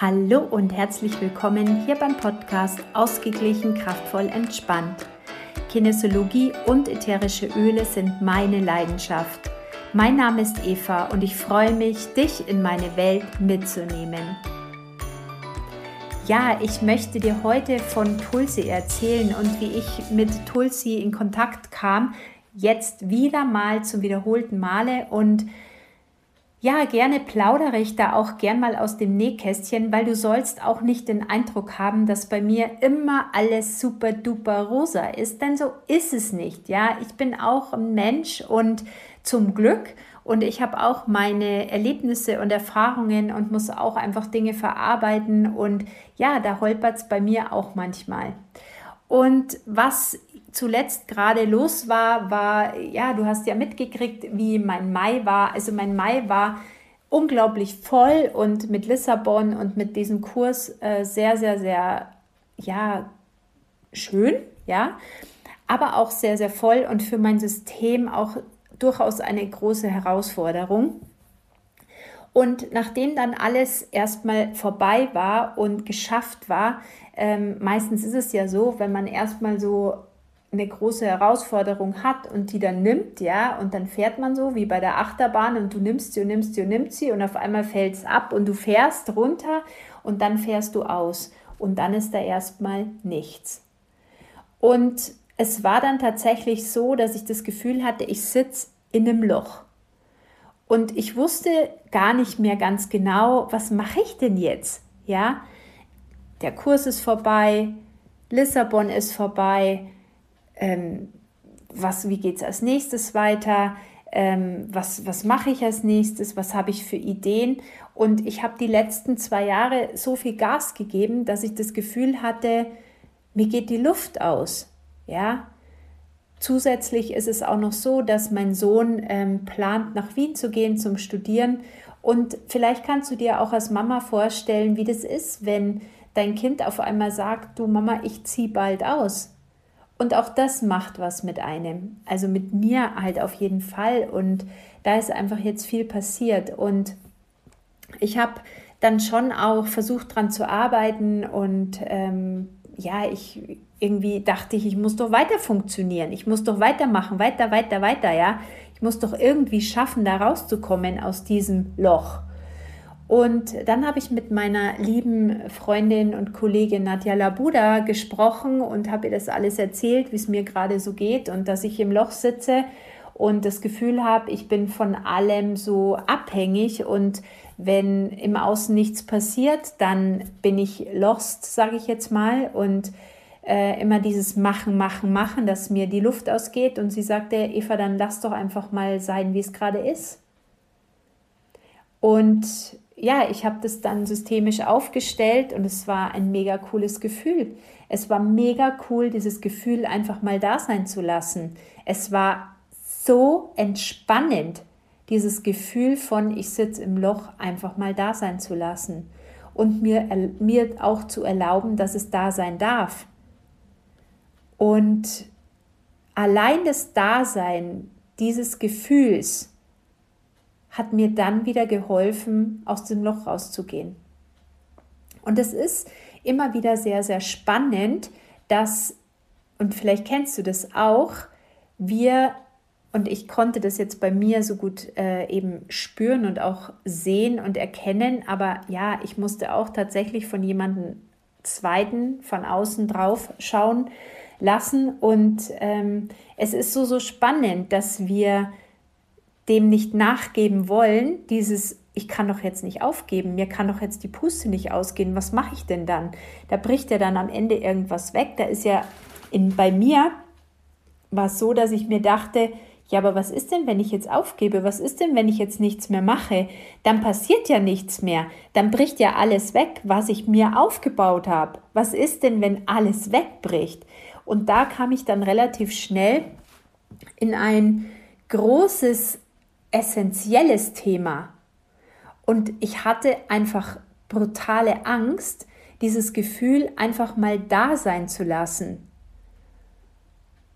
Hallo und herzlich willkommen hier beim Podcast Ausgeglichen, kraftvoll, entspannt. Kinesiologie und ätherische Öle sind meine Leidenschaft. Mein Name ist Eva und ich freue mich, dich in meine Welt mitzunehmen. Ja, ich möchte dir heute von Tulsi erzählen und wie ich mit Tulsi in Kontakt kam, jetzt wieder mal zum wiederholten Male und ja, gerne plaudere ich da auch gern mal aus dem Nähkästchen, weil du sollst auch nicht den Eindruck haben, dass bei mir immer alles super duper rosa ist, denn so ist es nicht. Ja, ich bin auch ein Mensch und zum Glück und ich habe auch meine Erlebnisse und Erfahrungen und muss auch einfach Dinge verarbeiten und ja, da holpert es bei mir auch manchmal. Und was zuletzt gerade los war, war, ja, du hast ja mitgekriegt, wie mein Mai war. Also mein Mai war unglaublich voll und mit Lissabon und mit diesem Kurs äh, sehr, sehr, sehr, ja, schön, ja, aber auch sehr, sehr voll und für mein System auch durchaus eine große Herausforderung. Und nachdem dann alles erstmal vorbei war und geschafft war, ähm, meistens ist es ja so, wenn man erstmal so eine große Herausforderung hat und die dann nimmt, ja, und dann fährt man so wie bei der Achterbahn und du nimmst sie und nimmst sie und nimmst sie und auf einmal fällt es ab und du fährst runter und dann fährst du aus und dann ist da erstmal nichts. Und es war dann tatsächlich so, dass ich das Gefühl hatte, ich sitze in einem Loch. Und ich wusste gar nicht mehr ganz genau, was mache ich denn jetzt? Ja, der Kurs ist vorbei, Lissabon ist vorbei, ähm, was, wie geht es als nächstes weiter, ähm, was, was mache ich als nächstes, was habe ich für Ideen. Und ich habe die letzten zwei Jahre so viel Gas gegeben, dass ich das Gefühl hatte, mir geht die Luft aus. Ja, Zusätzlich ist es auch noch so, dass mein Sohn ähm, plant, nach Wien zu gehen zum Studieren. Und vielleicht kannst du dir auch als Mama vorstellen, wie das ist, wenn dein Kind auf einmal sagt, du Mama, ich ziehe bald aus. Und auch das macht was mit einem. Also mit mir halt auf jeden Fall. Und da ist einfach jetzt viel passiert. Und ich habe dann schon auch versucht, daran zu arbeiten. Und ähm, ja, ich irgendwie dachte ich, ich muss doch weiter funktionieren. Ich muss doch weitermachen, weiter, weiter, weiter, ja. Ich muss doch irgendwie schaffen, da rauszukommen aus diesem Loch. Und dann habe ich mit meiner lieben Freundin und Kollegin Nadja Labuda gesprochen und habe ihr das alles erzählt, wie es mir gerade so geht und dass ich im Loch sitze und das Gefühl habe, ich bin von allem so abhängig und wenn im Außen nichts passiert, dann bin ich lost, sage ich jetzt mal und äh, immer dieses Machen, Machen, Machen, dass mir die Luft ausgeht und sie sagte, Eva, dann lass doch einfach mal sein, wie es gerade ist. Und ja, ich habe das dann systemisch aufgestellt und es war ein mega cooles Gefühl. Es war mega cool, dieses Gefühl einfach mal da sein zu lassen. Es war so entspannend, dieses Gefühl von ich sitze im Loch einfach mal da sein zu lassen und mir, mir auch zu erlauben, dass es da sein darf. Und allein das Dasein dieses Gefühls, hat mir dann wieder geholfen, aus dem Loch rauszugehen. Und es ist immer wieder sehr, sehr spannend, dass, und vielleicht kennst du das auch, wir, und ich konnte das jetzt bei mir so gut äh, eben spüren und auch sehen und erkennen, aber ja, ich musste auch tatsächlich von jemandem zweiten von außen drauf schauen lassen. Und ähm, es ist so, so spannend, dass wir dem nicht nachgeben wollen, dieses ich kann doch jetzt nicht aufgeben, mir kann doch jetzt die Puste nicht ausgehen, was mache ich denn dann? Da bricht ja dann am Ende irgendwas weg. Da ist ja in, bei mir war es so, dass ich mir dachte, ja, aber was ist denn, wenn ich jetzt aufgebe? Was ist denn, wenn ich jetzt nichts mehr mache? Dann passiert ja nichts mehr. Dann bricht ja alles weg, was ich mir aufgebaut habe. Was ist denn, wenn alles wegbricht? Und da kam ich dann relativ schnell in ein großes essentielles Thema. Und ich hatte einfach brutale Angst, dieses Gefühl einfach mal da sein zu lassen.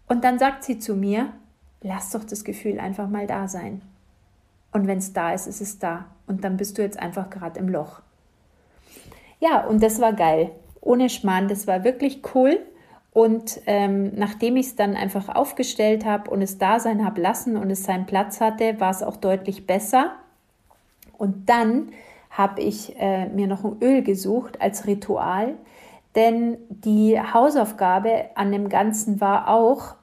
Und dann sagt sie zu mir, lass doch das Gefühl einfach mal da sein. Und wenn es da ist, ist es da. Und dann bist du jetzt einfach gerade im Loch. Ja, und das war geil. Ohne Schmarrn, das war wirklich cool. Und ähm, nachdem ich es dann einfach aufgestellt habe und es da sein habe lassen und es seinen Platz hatte, war es auch deutlich besser. Und dann habe ich äh, mir noch ein Öl gesucht als Ritual, denn die Hausaufgabe an dem Ganzen war auch,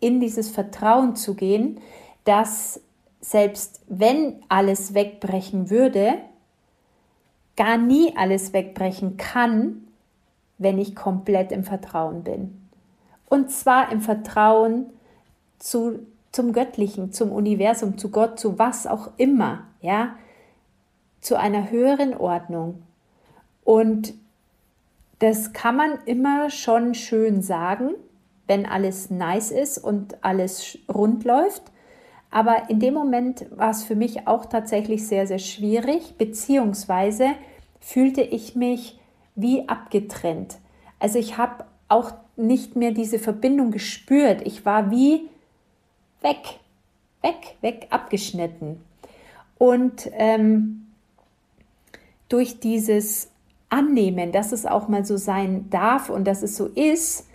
in dieses Vertrauen zu gehen, dass selbst wenn alles wegbrechen würde, gar nie alles wegbrechen kann, wenn ich komplett im Vertrauen bin. Und zwar im Vertrauen zu, zum Göttlichen, zum Universum, zu Gott, zu was auch immer, ja, zu einer höheren Ordnung. Und das kann man immer schon schön sagen, wenn alles nice ist und alles rund läuft. Aber in dem Moment war es für mich auch tatsächlich sehr, sehr schwierig, beziehungsweise fühlte ich mich wie abgetrennt. Also ich habe auch nicht mehr diese Verbindung gespürt. Ich war wie weg, weg, weg, abgeschnitten. Und ähm, durch dieses Annehmen, dass es auch mal so sein darf und dass es so ist,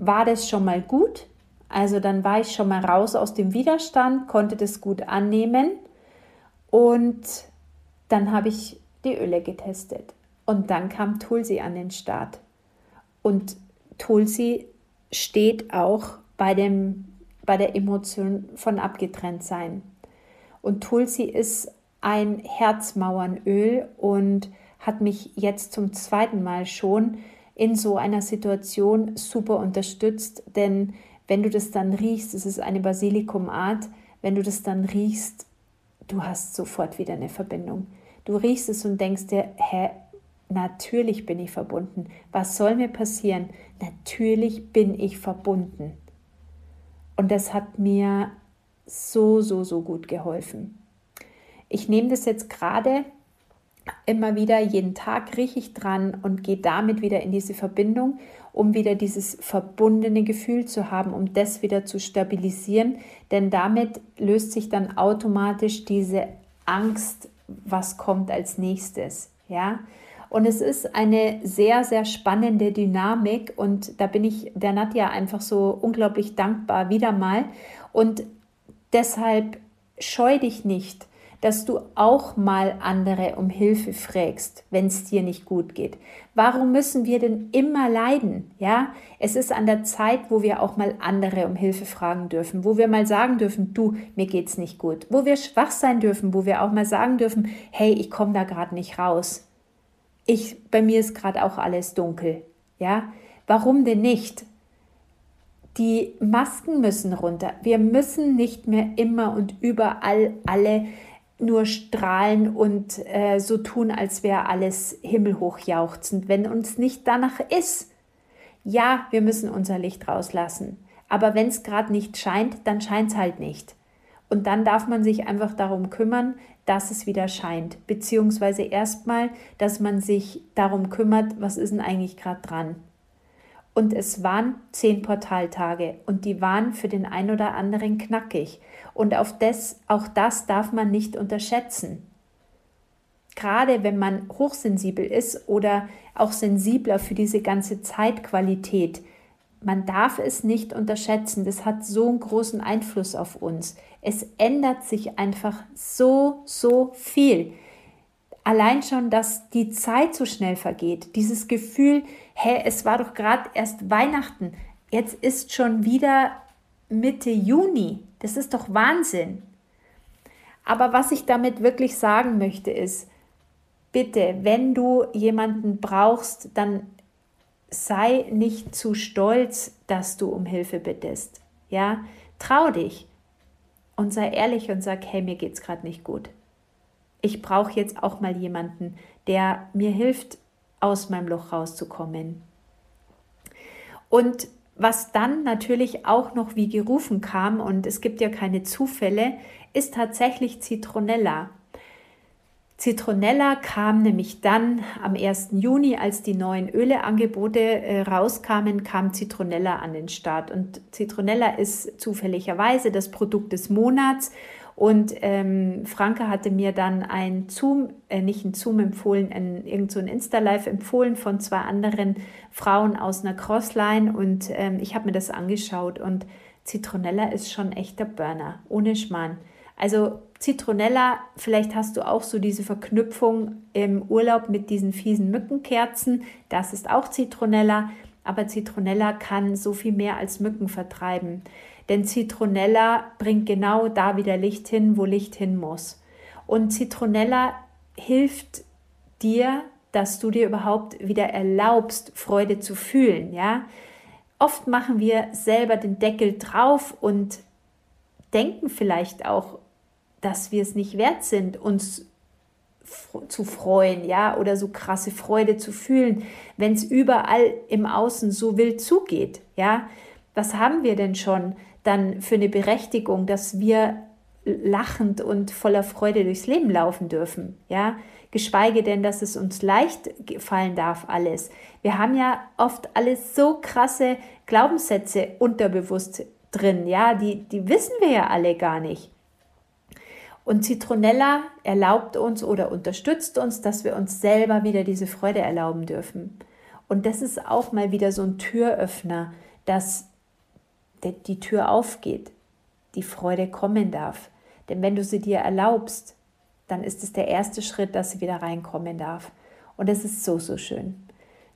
war das schon mal gut. Also dann war ich schon mal raus aus dem Widerstand, konnte das gut annehmen und dann habe ich die Öle getestet. Und dann kam Tulsi an den Start. Und Tulsi steht auch bei, dem, bei der Emotion von abgetrennt sein. Und Tulsi ist ein Herzmauernöl und hat mich jetzt zum zweiten Mal schon in so einer Situation super unterstützt, denn wenn du das dann riechst, es ist eine Basilikumart, wenn du das dann riechst, du hast sofort wieder eine Verbindung. Du riechst es und denkst dir, hä, Natürlich bin ich verbunden. Was soll mir passieren? Natürlich bin ich verbunden. Und das hat mir so, so, so gut geholfen. Ich nehme das jetzt gerade immer wieder, jeden Tag rieche ich dran und gehe damit wieder in diese Verbindung, um wieder dieses verbundene Gefühl zu haben, um das wieder zu stabilisieren. Denn damit löst sich dann automatisch diese Angst, was kommt als nächstes. Ja, und es ist eine sehr, sehr spannende Dynamik und da bin ich der Nadja einfach so unglaublich dankbar wieder mal. Und deshalb scheu dich nicht, dass du auch mal andere um Hilfe fragst, wenn es dir nicht gut geht. Warum müssen wir denn immer leiden? Ja, es ist an der Zeit, wo wir auch mal andere um Hilfe fragen dürfen, wo wir mal sagen dürfen, du, mir geht's nicht gut, wo wir schwach sein dürfen, wo wir auch mal sagen dürfen, hey, ich komme da gerade nicht raus ich, bei mir ist gerade auch alles dunkel. Ja, warum denn nicht? Die Masken müssen runter. Wir müssen nicht mehr immer und überall alle nur strahlen und äh, so tun, als wäre alles himmelhoch jauchzend, wenn uns nicht danach ist. Ja, wir müssen unser Licht rauslassen. Aber wenn es gerade nicht scheint, dann scheint es halt nicht. Und dann darf man sich einfach darum kümmern, dass es wieder scheint. Beziehungsweise erstmal, dass man sich darum kümmert, was ist denn eigentlich gerade dran. Und es waren zehn Portaltage und die waren für den einen oder anderen knackig. Und auf das, auch das darf man nicht unterschätzen. Gerade wenn man hochsensibel ist oder auch sensibler für diese ganze Zeitqualität, man darf es nicht unterschätzen. Das hat so einen großen Einfluss auf uns. Es ändert sich einfach so, so viel. Allein schon, dass die Zeit so schnell vergeht. Dieses Gefühl, hä, es war doch gerade erst Weihnachten. Jetzt ist schon wieder Mitte Juni. Das ist doch Wahnsinn. Aber was ich damit wirklich sagen möchte ist, bitte, wenn du jemanden brauchst, dann sei nicht zu stolz, dass du um Hilfe bittest. Ja, trau dich und sei ehrlich und sag, hey, mir geht's gerade nicht gut. Ich brauche jetzt auch mal jemanden, der mir hilft, aus meinem Loch rauszukommen. Und was dann natürlich auch noch wie gerufen kam, und es gibt ja keine Zufälle, ist tatsächlich Zitronella. Zitronella kam nämlich dann am 1. Juni, als die neuen Öleangebote äh, rauskamen, kam Zitronella an den Start. Und Zitronella ist zufälligerweise das Produkt des Monats Und ähm, Franke hatte mir dann ein Zoom, äh, nicht ein Zoom empfohlen, ein, irgend so ein Insta-Live empfohlen von zwei anderen Frauen aus einer Crossline und ähm, ich habe mir das angeschaut und Zitronella ist schon echter Burner, ohne Schmarrn. Also Zitronella, vielleicht hast du auch so diese Verknüpfung im Urlaub mit diesen fiesen Mückenkerzen. Das ist auch Zitronella, aber Zitronella kann so viel mehr als Mücken vertreiben. Denn Zitronella bringt genau da wieder Licht hin, wo Licht hin muss. Und Zitronella hilft dir, dass du dir überhaupt wieder erlaubst, Freude zu fühlen, ja? Oft machen wir selber den Deckel drauf und denken vielleicht auch, dass wir es nicht wert sind, uns zu freuen, ja, oder so krasse Freude zu fühlen, wenn es überall im Außen so wild zugeht, ja. Was haben wir denn schon dann für eine Berechtigung, dass wir lachend und voller Freude durchs Leben laufen dürfen, ja? Geschweige denn, dass es uns leicht fallen darf, alles. Wir haben ja oft alles so krasse Glaubenssätze unterbewusst drin, ja, die, die wissen wir ja alle gar nicht. Und Zitronella erlaubt uns oder unterstützt uns, dass wir uns selber wieder diese Freude erlauben dürfen. Und das ist auch mal wieder so ein Türöffner, dass die Tür aufgeht, die Freude kommen darf. Denn wenn du sie dir erlaubst, dann ist es der erste Schritt, dass sie wieder reinkommen darf. Und es ist so, so schön.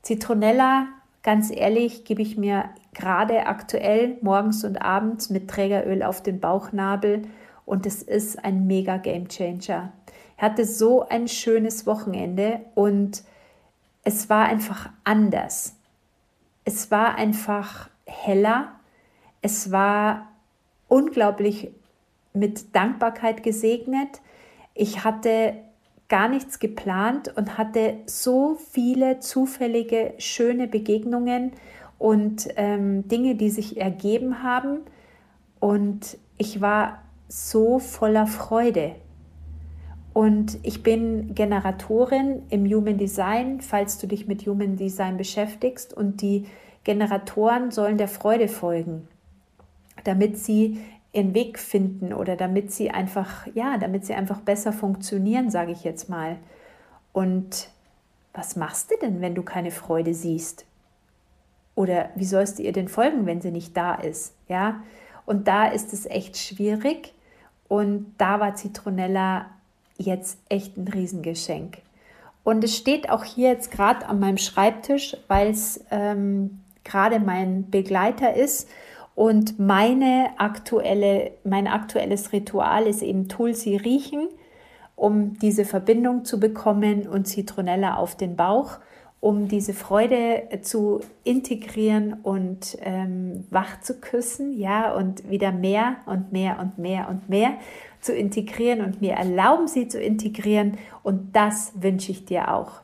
Zitronella, ganz ehrlich, gebe ich mir gerade aktuell morgens und abends mit Trägeröl auf den Bauchnabel und es ist ein mega Game Changer. Ich hatte so ein schönes Wochenende und es war einfach anders. Es war einfach heller. Es war unglaublich mit Dankbarkeit gesegnet. Ich hatte gar nichts geplant und hatte so viele zufällige, schöne Begegnungen und ähm, Dinge, die sich ergeben haben. Und ich war so voller Freude. Und ich bin Generatorin im Human Design, falls du dich mit Human Design beschäftigst. Und die Generatoren sollen der Freude folgen, damit sie ihren Weg finden oder damit sie einfach, ja, damit sie einfach besser funktionieren, sage ich jetzt mal. Und was machst du denn, wenn du keine Freude siehst? Oder wie sollst du ihr denn folgen, wenn sie nicht da ist? Ja, und da ist es echt schwierig. Und da war Zitronella jetzt echt ein Riesengeschenk. Und es steht auch hier jetzt gerade an meinem Schreibtisch, weil es ähm, gerade mein Begleiter ist. Und meine aktuelle, mein aktuelles Ritual ist eben Tulsi riechen, um diese Verbindung zu bekommen und Zitronella auf den Bauch um diese Freude zu integrieren und ähm, wach zu küssen, ja, und wieder mehr und mehr und mehr und mehr zu integrieren und mir erlauben, sie zu integrieren. Und das wünsche ich dir auch.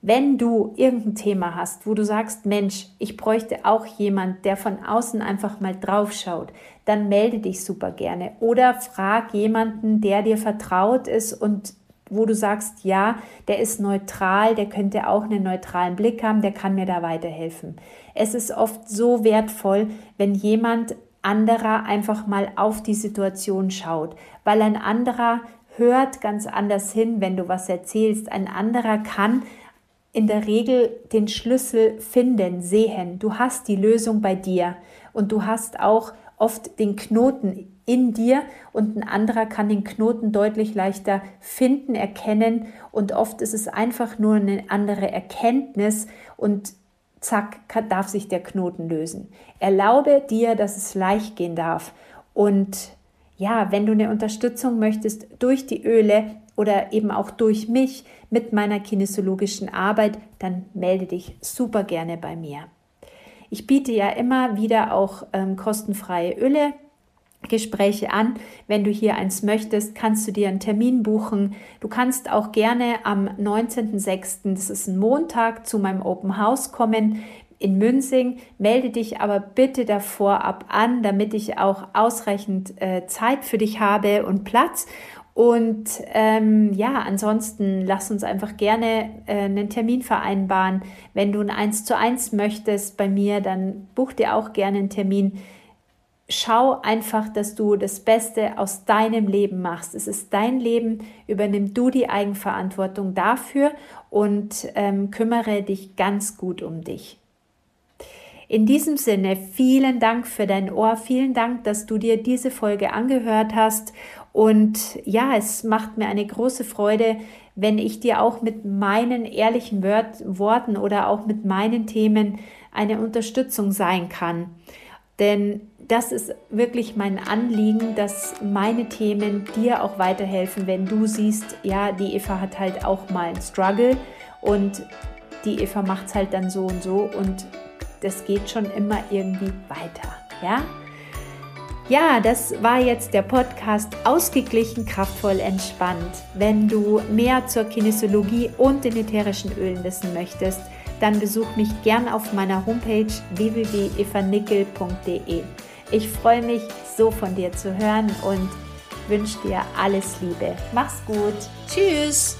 Wenn du irgendein Thema hast, wo du sagst, Mensch, ich bräuchte auch jemand, der von außen einfach mal drauf schaut, dann melde dich super gerne oder frag jemanden, der dir vertraut ist und wo du sagst, ja, der ist neutral, der könnte auch einen neutralen Blick haben, der kann mir da weiterhelfen. Es ist oft so wertvoll, wenn jemand anderer einfach mal auf die Situation schaut, weil ein anderer hört ganz anders hin, wenn du was erzählst. Ein anderer kann in der Regel den Schlüssel finden, sehen. Du hast die Lösung bei dir und du hast auch oft den Knoten in dir und ein anderer kann den Knoten deutlich leichter finden, erkennen und oft ist es einfach nur eine andere Erkenntnis und zack, darf sich der Knoten lösen. Erlaube dir, dass es leicht gehen darf und ja, wenn du eine Unterstützung möchtest durch die Öle oder eben auch durch mich mit meiner kinesiologischen Arbeit, dann melde dich super gerne bei mir. Ich biete ja immer wieder auch ähm, kostenfreie Öle Gespräche an. Wenn du hier eins möchtest, kannst du dir einen Termin buchen. Du kannst auch gerne am 19.06., das ist ein Montag, zu meinem Open House kommen in Münzing. Melde dich aber bitte davor ab an, damit ich auch ausreichend äh, Zeit für dich habe und Platz. Und ähm, ja, ansonsten lass uns einfach gerne äh, einen Termin vereinbaren. Wenn du ein 1 zu 1 möchtest bei mir, dann buch dir auch gerne einen Termin schau einfach, dass du das Beste aus deinem Leben machst. Es ist dein Leben, übernimm du die Eigenverantwortung dafür und ähm, kümmere dich ganz gut um dich. In diesem Sinne, vielen Dank für dein Ohr, vielen Dank, dass du dir diese Folge angehört hast. Und ja, es macht mir eine große Freude, wenn ich dir auch mit meinen ehrlichen Wort Worten oder auch mit meinen Themen eine Unterstützung sein kann. Denn das ist wirklich mein Anliegen, dass meine Themen dir auch weiterhelfen, wenn du siehst, ja, die Eva hat halt auch mal einen Struggle und die Eva macht es halt dann so und so und das geht schon immer irgendwie weiter, ja? Ja, das war jetzt der Podcast Ausgeglichen, kraftvoll, entspannt. Wenn du mehr zur Kinesiologie und den ätherischen Ölen wissen möchtest, dann besuch mich gern auf meiner Homepage www.evanickel.de. Ich freue mich, so von dir zu hören und wünsche dir alles Liebe. Mach's gut. Tschüss.